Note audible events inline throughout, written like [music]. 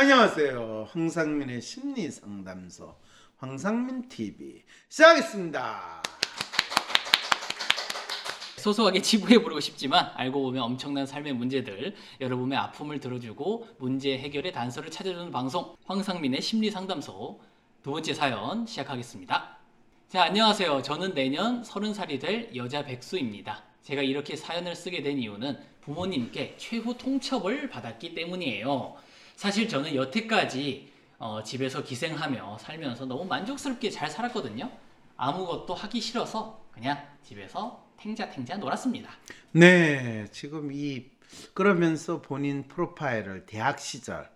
안녕하세요. 황상민의 심리 상담소 황상민 TV 시작하겠습니다. 소소하게 지부해 보려고 싶지만 알고 보면 엄청난 삶의 문제들 여러분의 아픔을 들어주고 문제 해결의 단서를 찾아주는 방송 황상민의 심리 상담소 두 번째 사연 시작하겠습니다. 자 안녕하세요. 저는 내년 30살이 될 여자 백수입니다. 제가 이렇게 사연을 쓰게 된 이유는 부모님께 최후 통첩을 받았기 때문이에요. 사실 저는 여태까지 어, 집에서 기생하며 살면서 너무 만족스럽게 잘 살았거든요. 아무것도 하기 싫어서 그냥 집에서 탱자탱자 놀았습니다. 네, 지금 이 그러면서 본인 profile을 대학 시절,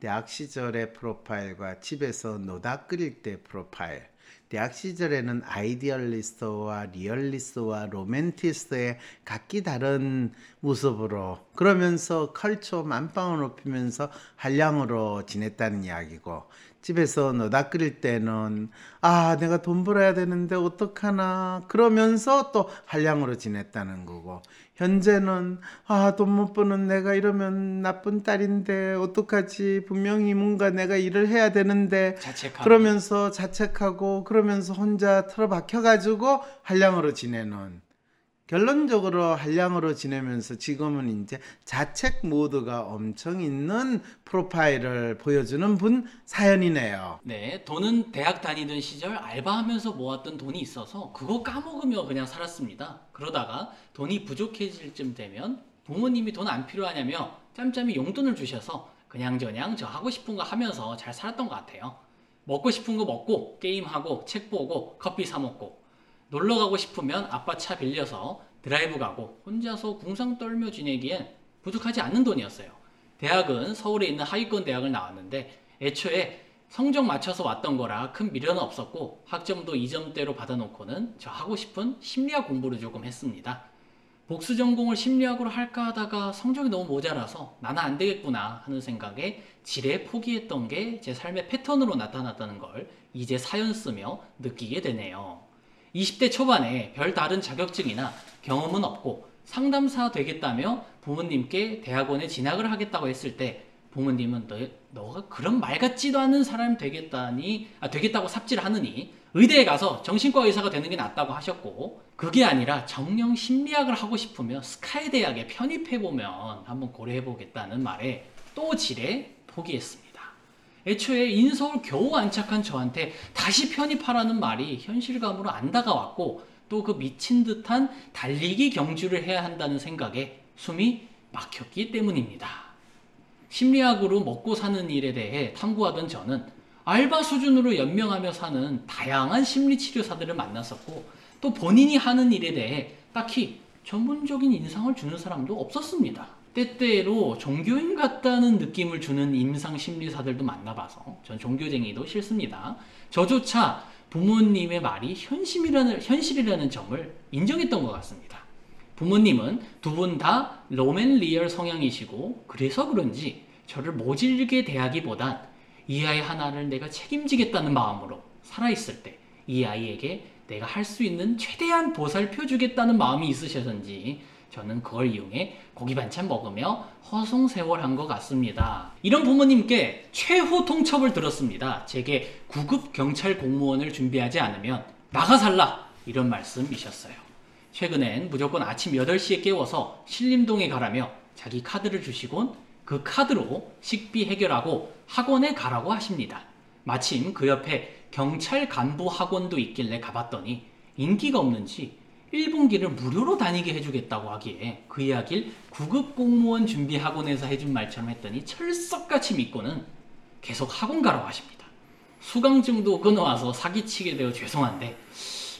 대학 시절의 profile과 집에서 노닥거릴 때 profile, 대학 시절에는 idealist와 리얼리스트와 로맨티스트의 각기 다른 모습으로 그러면서 컬처 만빵을 높이면서 한량으로 지냈다는 이야기고 집에서 노다 끓일 때는 아 내가 돈 벌어야 되는데 어떡하나 그러면서 또 한량으로 지냈다는 거고 현재는 아 돈 못 버는 내가 이러면 나쁜 딸인데 어떡하지? 분명히 뭔가 내가 일을 해야 되는데 자책하고. 그러면서 자책하고 그러면서 혼자 틀어박혀 가지고 한량으로 지내는 결론적으로 한량으로 지내면서 지금은 이제 자책 모드가 엄청 있는 프로파일을 보여주는 분 사연이네요. 네, 돈은 대학 다니던 시절 알바하면서 모았던 돈이 있어서 그거 까먹으며 그냥 살았습니다. 그러다가 돈이 부족해질 쯤 되면 부모님이 돈 안 필요하냐며 짬짬이 용돈을 주셔서 그냥저냥 저 하고 싶은 거 하면서 잘 살았던 것 같아요. 먹고 싶은 거 먹고 게임하고 책 보고 커피 사 먹고 놀러 가고 싶으면 아빠 차 빌려서 드라이브 가고 혼자서 궁상 떨며 지내기엔 부족하지 않는 돈이었어요. 대학은 서울에 있는 하위권 대학을 나왔는데 애초에 성적 맞춰서 왔던 거라 큰 미련은 없었고 학점도 2점대로 받아놓고는 저 하고 싶은 심리학 공부를 조금 했습니다. 복수 전공을 심리학으로 할까 하다가 성적이 너무 모자라서 나는 안 되겠구나 하는 생각에 지레 포기했던 게 제 삶의 패턴으로 나타났다는 걸 이제 사연 쓰며 느끼게 되네요. 20대 초반에 별 다른 자격증이나 경험은 없고 상담사 되겠다며 부모님께 대학원에 진학을 하겠다고 했을 때 부모님은 너, 너가 그런 말 같지도 않은 사람 되겠다니 아, 되겠다고 삽질을 하느니 의대에 가서 정신과 의사가 되는 게 낫다고 하셨고 그게 아니라 정령 심리학을 하고 싶으면 스카이 대학에 편입해 보면 한번 고려해 보겠다는 말에 또 지레 포기했습니다. 애초에 인서울 겨우 안착한 저한테 다시 편입하라는 말이 현실감으로 안 다가왔고 또 그 미친 듯한 달리기 경주를 해야 한다는 생각에 숨이 막혔기 때문입니다. 심리학으로 먹고 사는 일에 대해 탐구하던 저는 알바 수준으로 연명하며 사는 다양한 심리치료사들을 만났었고 또 본인이 하는 일에 대해 딱히 전문적인 인상을 주는 사람도 없었습니다. 때때로 종교인 같다는 느낌을 주는 임상 심리사들도 만나봐서 전 종교쟁이도 싫습니다. 저조차 부모님의 말이 현실이라는, 현실이라는 점을 인정했던 것 같습니다. 부모님은 두 분 다 로맨 리얼 성향이시고 그래서 그런지 저를 모질게 대하기보단 이 아이 하나를 내가 책임지겠다는 마음으로 살아있을 때 이 아이에게 내가 할 수 있는 최대한 보살펴 주겠다는 마음이 있으셔서인지 저는 그걸 이용해 고기 반찬 먹으며 허송세월한 것 같습니다. 이런 부모님께 최후 통첩을 들었습니다. 제게 구급 경찰 공무원을 준비하지 않으면 나가 살라 이런 말씀이셨어요. 최근엔 무조건 아침 8시에 깨워서 신림동에 가라며 자기 카드를 주시곤 그 카드로 식비 해결하고 학원에 가라고 하십니다. 마침 그 옆에 경찰 간부 학원도 있길래 가봤더니 인기가 없는지 1분기를 무료로 다니게 해주겠다고 하기에 그 이야기를 구급 공무원 준비 학원에서 해준 말처럼 했더니 철석같이 믿고는 계속 학원 가라고 하십니다. 수강증도 끊어와서 사기치게 되어 죄송한데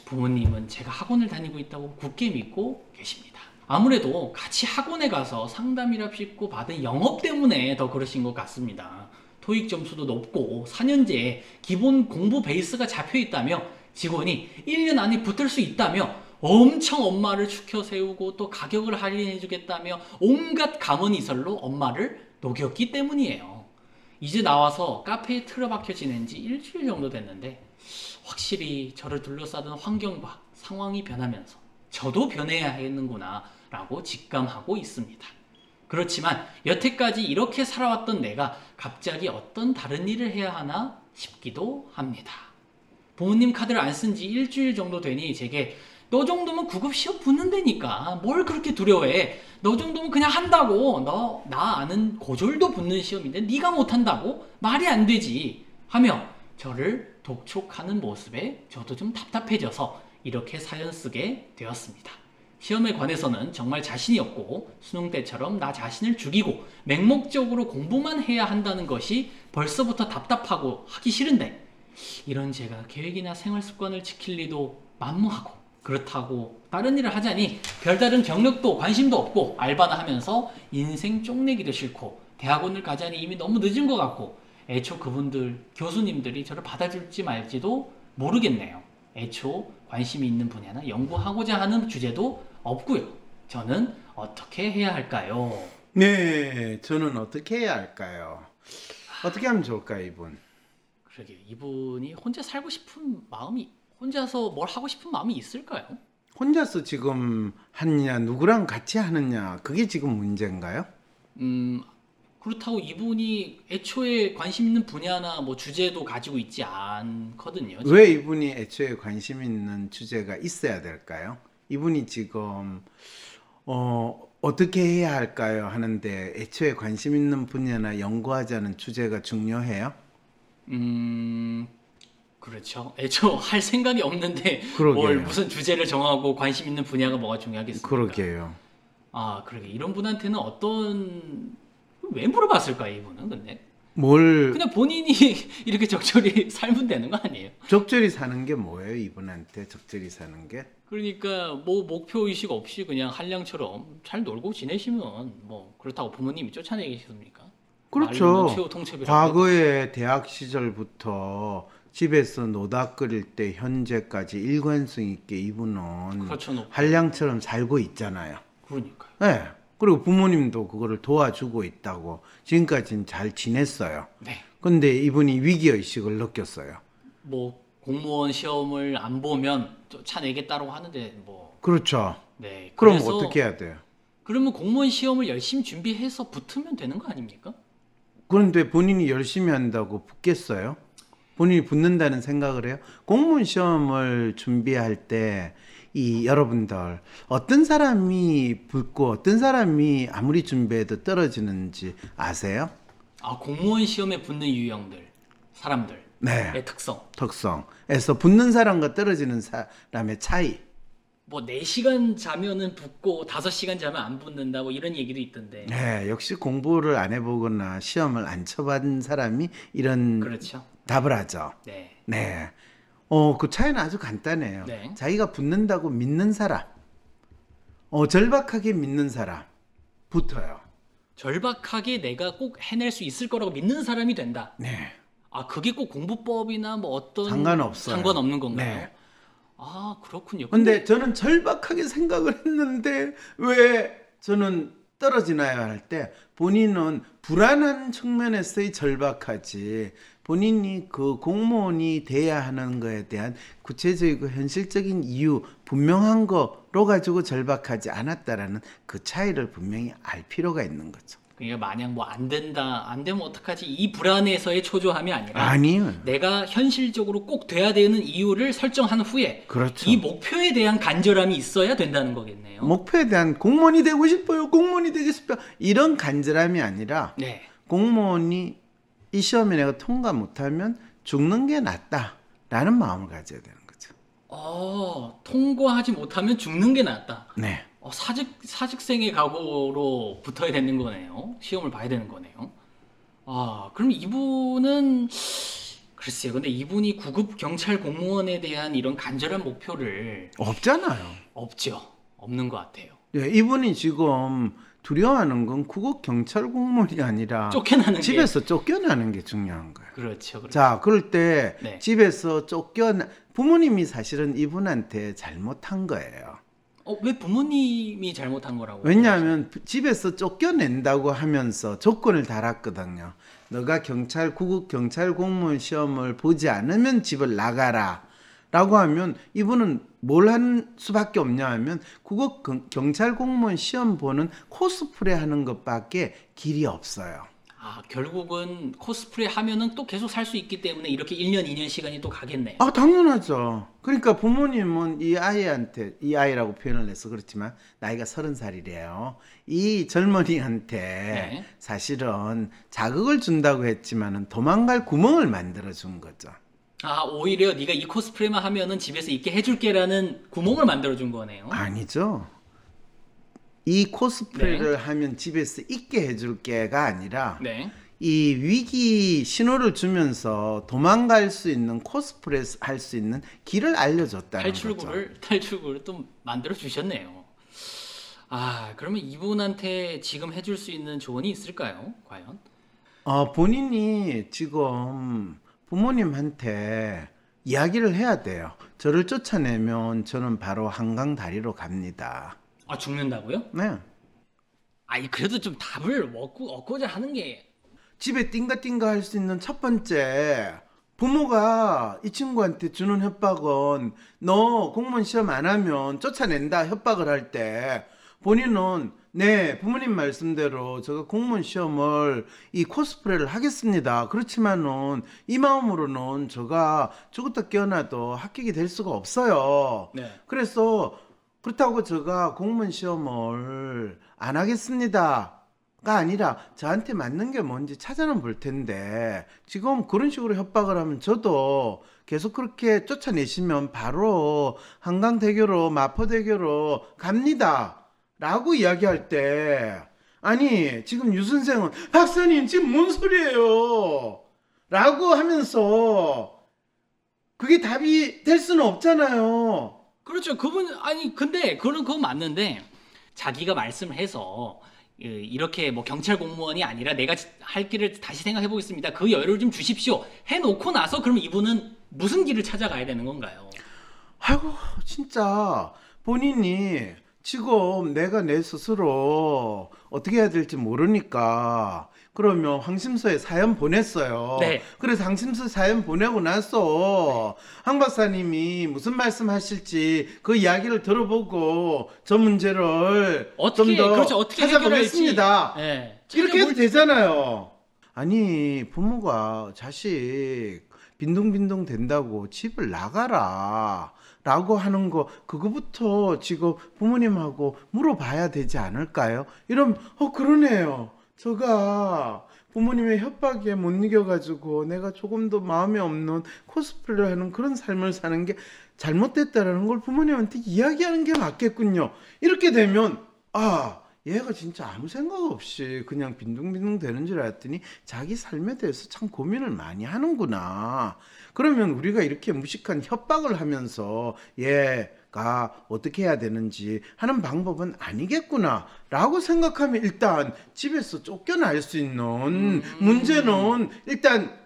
부모님은 제가 학원을 다니고 있다고 굳게 믿고 계십니다. 아무래도 같이 학원에 가서 상담이랍시고 받은 영업 때문에 더 그러신 것 같습니다. 토익 점수도 높고 4년제에 기본 공부 베이스가 잡혀 있다며 직원이 1년 안에 붙을 수 있다며 엄청 엄마를 추켜 세우고 또 가격을 할인해 주겠다며 온갖 감언이설로 엄마를 녹였기 때문이에요. 이제 나와서 카페에 틀어박혀 지낸 지 일주일 정도 됐는데 확실히 저를 둘러싸던 환경과 상황이 변하면서 저도 변해야 하겠는구나 라고 직감하고 있습니다. 그렇지만 여태까지 이렇게 살아왔던 내가 갑자기 어떤 다른 일을 해야 하나 싶기도 합니다. 부모님 카드를 안 쓴 지 일주일 정도 되니 제게 너 정도면 구급 시험 붙는다니까. 뭘 그렇게 두려워해? 너 정도면 그냥 한다고. 너 나 아는 고졸도 붙는 시험인데 네가 못한다고? 말이 안 되지. 하며 저를 독촉하는 모습에 저도 좀 답답해져서 이렇게 사연 쓰게 되었습니다. 시험에 관해서는 정말 자신이 없고 수능 때처럼 나 자신을 죽이고 맹목적으로 공부만 해야 한다는 것이 벌써부터 답답하고 하기 싫은데 이런 제가 계획이나 생활 습관을 지킬 리도 만무하고 그렇다고 다른 일을 하자니 별다른 경력도 관심도 없고 알바나 하면서 인생 쪽내기도 싫고 대학원을 가자니 이미 너무 늦은 것 같고 애초 그분들 교수님들이 저를 받아줄지 말지도 모르겠네요. 애초 관심이 있는 분야나 연구하고자 하는 주제도 없고요. 저는 어떻게 해야 할까요? 네, 저는 어떻게 해야 할까요? 어떻게 하면 좋을까요, 이분? 그러게 이분이 혼자 살고 싶은 마음이 혼자서 뭘 하고 싶은 마음이 있을까요? 혼자서 지금 하느냐, 누구랑 같이 하느냐, 그게 지금 문제인가요? 음 그렇다고 이분이 애초에 관심 있는 분야나 뭐 주제도 가지고 있지 않거든요. 왜 이분이 애초에 관심 있는 주제가 있어야 될까요? 이분이 지금 어, 어떻게 해야 할까요? 하는데 애초에 관심 있는 분야나 연구하자는 주제가 중요해요? 음 그렇죠. 애초 할 생각이 없는데 그러게요. 뭘 무슨 주제를 정하고 관심 있는 분야가 뭐가 중요하겠습니까? 그러게요. 아 그러게 이런 분한테는 어떤 왜 물어봤을까 이분은 근데 뭘 그냥 본인이 [laughs] 이렇게 적절히 살면 되는 거 아니에요? 적절히 사는 게 뭐예요? 이분한테 적절히 사는 게? 그러니까 뭐 목표 의식 없이 그냥 한량처럼 잘 놀고 지내시면 뭐 그렇다고 부모님이 쫓아내겠습니까? 그렇죠. 과거에 대학 시절부터 집에서 노다 끓일 때 현재까지 일관성 있게 이분은 그렇죠. 너- 한량처럼 살고 있잖아요. 그러니까요. 네. 그리고 부모님도 그거를 도와주고 있다고 지금까지는 잘 지냈어요. 네. 근데 이분이 위기의식을 느꼈어요. 뭐 공무원 시험을 안 보면 쫓아내겠다고 하는데 뭐 그렇죠. 네. 그럼 어떻게 해야 돼요? 그러면 공무원 시험을 열심히 준비해서 붙으면 되는 거 아닙니까? 그런데 본인이 열심히 한다고 붙겠어요? 본인이 붙는다는 생각을 해요? 공무원 시험을 준비할 때 이 여러분들 어떤 사람이 붙고 어떤 사람이 아무리 준비해도 떨어지는지 아세요? 아 공무원 시험에 붙는 유형들 사람들의 네. 특성. 특성에서 붙는 사람과 떨어지는 사람의 차이. 뭐 4시간 자면은 붙고 5시간 자면 안 붙는다 뭐 이런 얘기도 있던데. 네, 역시 공부를 안 해보거나 시험을 안 쳐본 사람이 이런 그렇죠. 답을 하죠. 네. 네. 어, 그 차이는 아주 간단해요. 네. 자기가 붙는다고 믿는 사람, 어, 절박하게 믿는 사람, 붙어요. 절박하게 내가 꼭 해낼 수 있을 거라고 믿는 사람이 된다. 네. 아 그게 꼭 공부법이나 뭐 어떤 상관없어요. 상관없는 건가요? 네. 아 그렇군요. 근데 저는 절박하게 생각을 했는데 왜 저는 떨어지나요 할 때 본인은 불안한 측면에서의 절박하지 본인이 그 공무원이 돼야 하는 거에 대한 구체적이고 현실적인 이유 분명한 거로 가지고 절박하지 않았다라는 그 차이를 분명히 알 필요가 있는 거죠. 그러니까 만약 뭐 안 된다 안 되면 어떡하지 이 불안에서의 초조함이 아니라 아니요. 내가 현실적으로 꼭 돼야 되는 이유를 설정한 후에 그렇죠. 이 목표에 대한 간절함이 있어야 된다는 거겠네요. 목표에 대한 공무원이 되고 싶어요. 공무원이 되고 싶어요. 이런 간절함이 아니라 네. 공무원이 이 시험에 내가 통과 못하면 죽는 게 낫다라는 마음을 가져야 되는 거죠. 어, 통과하지 못하면 죽는 게 낫다. 네. 어, 사직 사직생의 각오로 붙어야 되는 거네요. 시험을 봐야 되는 거네요. 아, 그럼 이분은 글쎄요. 근데 이분이 구급 경찰 공무원에 대한 이런 간절한 목표를 없잖아요. 없죠. 없는 것 같아요. 예, 이분이 지금 두려워하는 건 국어 경찰 공무원이 아니라 쫓겨나는 게 집에서 쫓겨나는 게 중요한 거예요. 그렇죠. 그렇죠. 자, 그럴 때 네. 집에서 쫓겨나 부모님이 사실은 이분한테 잘못한 거예요. 어, 왜 부모님이 잘못한 거라고? 왜냐하면 집에서 쫓겨낸다고 하면서 조건을 달았거든요. 너가 경찰 구급 경찰 공무원 시험을 보지 않으면 집을 나가라. 라고 하면 이분은 뭘한 수밖에 없냐 하면 경- 경찰 공무원 시험 보는 코스프레 하는 것밖에 길이 없어요. 아, 결국은 코스프레 하면은 또 계속 살 수 있기 때문에 이렇게 1년, 2년 시간이 또 가겠네요. 아, 당연하죠. 그러니까 부모님은 이 아이한테, 이 아이라고 표현을 해서 그렇지만, 나이가 서른 살이래요. 이 젊은이한테 네. 사실은 자극을 준다고 했지만은 도망갈 구멍을 만들어 준 거죠. 아, 오히려 네가 이 코스프레만 하면은 집에서 있게 해줄게라는 구멍을 만들어 준 거네요. 아니죠. 이 코스프레를 하면 집에서 있게 해줄 게가 아니라, 네. 이 위기 신호를 주면서 도망갈 수 있는 코스프레 할 수 있는 길을 알려줬다는 거죠. 탈출구를 탈출구를 또 만들어 주셨네요. 아, 그러면 이분한테 지금 해줄 수 있는 조언이 있을까요? 과연? 어, 본인이 지금 부모님한테 이야기를 해야 돼요. 저를 쫓아내면 저는 바로 한강 다리로 갑니다. 아, 죽는다고요? 네. 아니, 그래도 좀 답을 얻고 얻고자 하는 게 집에 띵가띵가 할 수 있는 첫 번째 부모가 이 친구한테 주는 협박은 너 공무원 시험 안 하면 쫓아낸다 협박을 할 때 본인은 네 부모님 말씀대로 제가 공무원 시험을 이 코스프레를 하겠습니다 그렇지만은 이 마음으로는 제가 죽었다 깨어나도 합격이 될 수가 없어요 네. 그래서 그렇다고 제가 공무원 시험을 안 하겠습니다. 가 아니라 저한테 맞는 게 뭔지 찾아는 볼 텐데 지금 그런 식으로 협박을 하면 저도 계속 그렇게 쫓아내시면 바로 한강대교로 마포대교로 갑니다. 라고 이야기할 때 아니 지금 유 선생은 박사님 지금 뭔 소리예요? 라고 하면서 그게 답이 될 수는 없잖아요. 그렇죠. 그분 아니 근데 그건 그건 맞는데 자기가 말씀을 해서 이- 이렇게 뭐 경찰 공무원이 아니라 내가 할 길을 다시 생각해 보겠습니다. 그 여유를 좀 주십시오. 해 놓고 나서 그럼 이분은 무슨 길을 찾아가야 되는 건가요? 아이고 진짜 본인이 지금 내가 내 스스로 어떻게 해야 될지 모르니까 그러면 황심서에 사연 보냈어요. 네. 그래서 황심서 사연 보내고 나서 황 박사님이 무슨 말씀 하실지 그 이야기를 들어보고 저 문제를 어떻게 좀더 그렇죠. 어떻게 찾아보겠습니다. 해결할지. 예. 이렇게 해도 되잖아요. 아니 부모가 자식 빈둥빈둥 된다고 집을 나가라 라고 하는 거 그거부터 지금 부모님하고 물어봐야 되지 않을까요? 이러면 어 그러네요. 제가 부모님의 협박에 못 이겨가지고 내가 조금 더 마음이 없는 코스프레를 하는 그런 삶을 사는 게 잘못됐다라는 걸 부모님한테 이야기하는 게 맞겠군요. 이렇게 되면 아 얘가 진짜 아무 생각 없이 그냥 빈둥빈둥 되는 줄 알았더니 자기 삶에 대해서 참 고민을 많이 하는구나. 그러면 우리가 이렇게 무식한 협박을 하면서 얘가 어떻게 해야 되는지 하는 방법은 아니겠구나. 라고 생각하면 일단 집에서 쫓겨날 수 있는 문제는 일단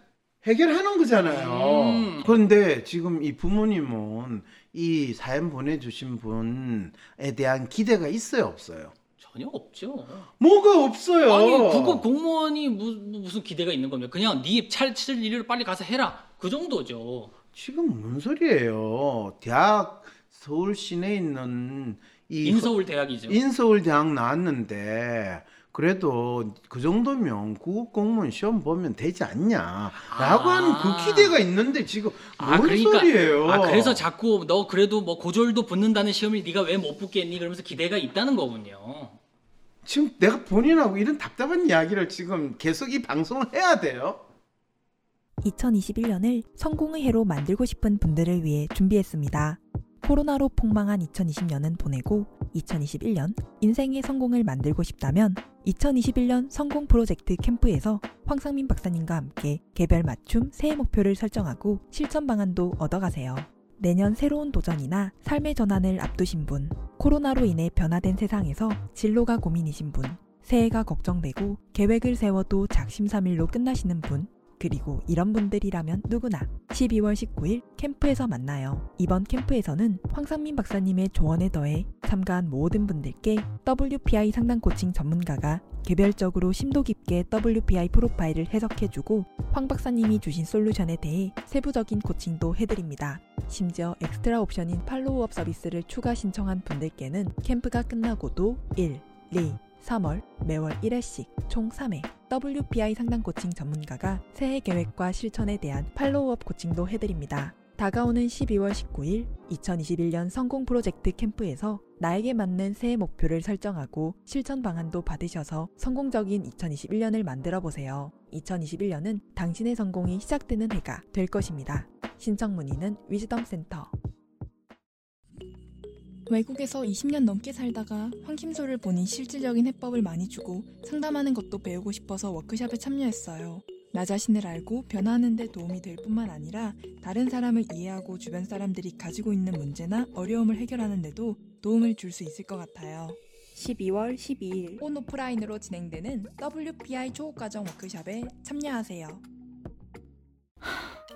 해결하는 거잖아요. 음. 그런데 지금 이 부모님은 이 사연 보내주신 분에 대한 기대가 있어요, 없어요? 전혀 없죠. 뭐가 없어요. 아니 그거 공무원이 무, 무슨 기대가 있는 겁니까? 그냥 네 차칠 일을 빨리 가서 해라. 그 정도죠. 지금 뭔 소리예요? 대학 서울 시내에 있는 이 인서울 대학이죠. 인서울 대학 나왔는데 그래도 그 정도면 국어 공무원 시험 보면 되지 않냐라고 아. 하는 그 기대가 있는데 지금 뭔 아 그러니까 소리예요? 아 그래서 자꾸 너 그래도 뭐 고졸도 붙는다는 시험을 네가 왜 못 붙겠니? 그러면서 기대가 있다는 거군요. 지금 내가 본인하고 이런 답답한 이야기를 지금 계속 이 방송을 해야 돼요? 2021년을 성공의 해로 만들고 싶은 분들을 위해 준비했습니다. 코로나로 폭망한 2020년은 보내고 2021년 인생의 성공을 만들고 싶다면 2021년 성공 프로젝트 캠프에서 황상민 박사님과 함께 개별 맞춤 새해 목표를 설정하고 실천 방안도 얻어가세요. 내년 새로운 도전이나 삶의 전환을 앞두신 분, 코로나로 인해 변화된 세상에서 진로가 고민이신 분, 새해가 걱정되고 계획을 세워도 작심삼일로 끝나시는 분, 그리고 이런 분들이라면 누구나 12월 19일 캠프에서 만나요. 이번 캠프에서는 황상민 박사님의 조언에 더해 참가한 모든 분들께 WPI 상담 코칭 전문가가 개별적으로 심도 깊게 WPI 프로파일을 해석해주고 황 박사님이 주신 솔루션에 대해 세부적인 코칭도 해드립니다. 심지어 엑스트라 옵션인 follow-up 서비스를 추가 신청한 분들께는 캠프가 끝나고도 1, 2, 3월 매월 1회씩 총 3회 WPI 상담 코칭 전문가가 새해 계획과 실천에 대한 follow-up 코칭도 해드립니다. 다가오는 12월 19일 2021년 성공 프로젝트 캠프에서 나에게 맞는 새해 목표를 설정하고 실천 방안도 받으셔서 성공적인 2021년을 만들어 보세요. 2021년은 당신의 성공이 시작되는 해가 될 것입니다. 신청 문의는 위즈덤 센터 외국에서 20년 넘게 살다가 황심소를 보니 실질적인 해법을 많이 주고 상담하는 것도 배우고 싶어서 워크숍에 참여했어요. 나 자신을 알고 변화하는 데 도움이 될 뿐만 아니라 다른 사람을 이해하고 주변 사람들이 가지고 있는 문제나 어려움을 해결하는 데도 도움을 줄 수 있을 것 같아요. 12월 12일 온 오프라인으로 진행되는 WPI 초급과정 워크숍에 참여하세요.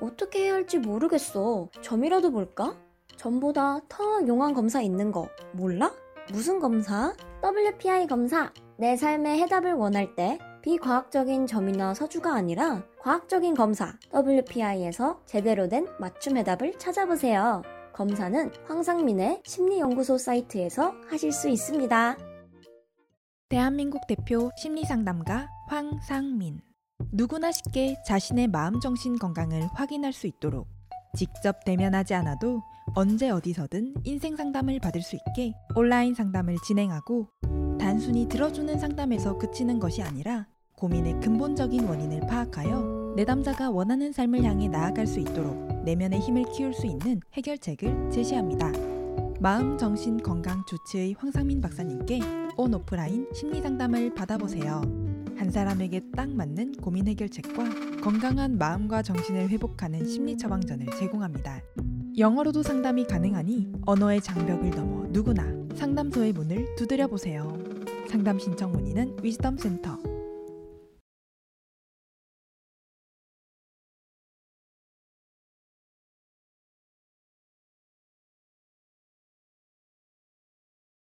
어떻게 해야 할지 모르겠어. 점이라도 볼까? 점보다 더 용한 검사 있는 거 몰라? 무슨 검사? WPI 검사. 내 삶의 해답을 원할 때 비과학적인 점이나 서주가 아니라 과학적인 검사 WPI에서 제대로 된 맞춤 해답을 찾아보세요. 검사는 황상민의 심리연구소 사이트에서 하실 수 있습니다. 대한민국 대표 심리상담가 황상민. 누구나 쉽게 자신의 마음 정신 건강을 확인할 수 있도록 직접 대면하지 않아도 언제 어디서든 인생 상담을 받을 수 있게 온라인 상담을 진행하고 단순히 들어주는 상담에서 그치는 것이 아니라 고민의 근본적인 원인을 파악하여 내담자가 원하는 삶을 향해 나아갈 수 있도록 내면의 힘을 키울 수 있는 해결책을 제시합니다. 마음, 정신, 건강 주치의 황상민 박사님께 온 오프라인 심리 상담을 받아보세요. 한 사람에게 딱 맞는 고민 해결책과 건강한 마음과 정신을 회복하는 심리 처방전을 제공합니다. 영어로도 상담이 가능하니 언어의 장벽을 넘어 누구나 상담소의 문을 두드려 보세요. 상담 신청 문의는 위즈덤 센터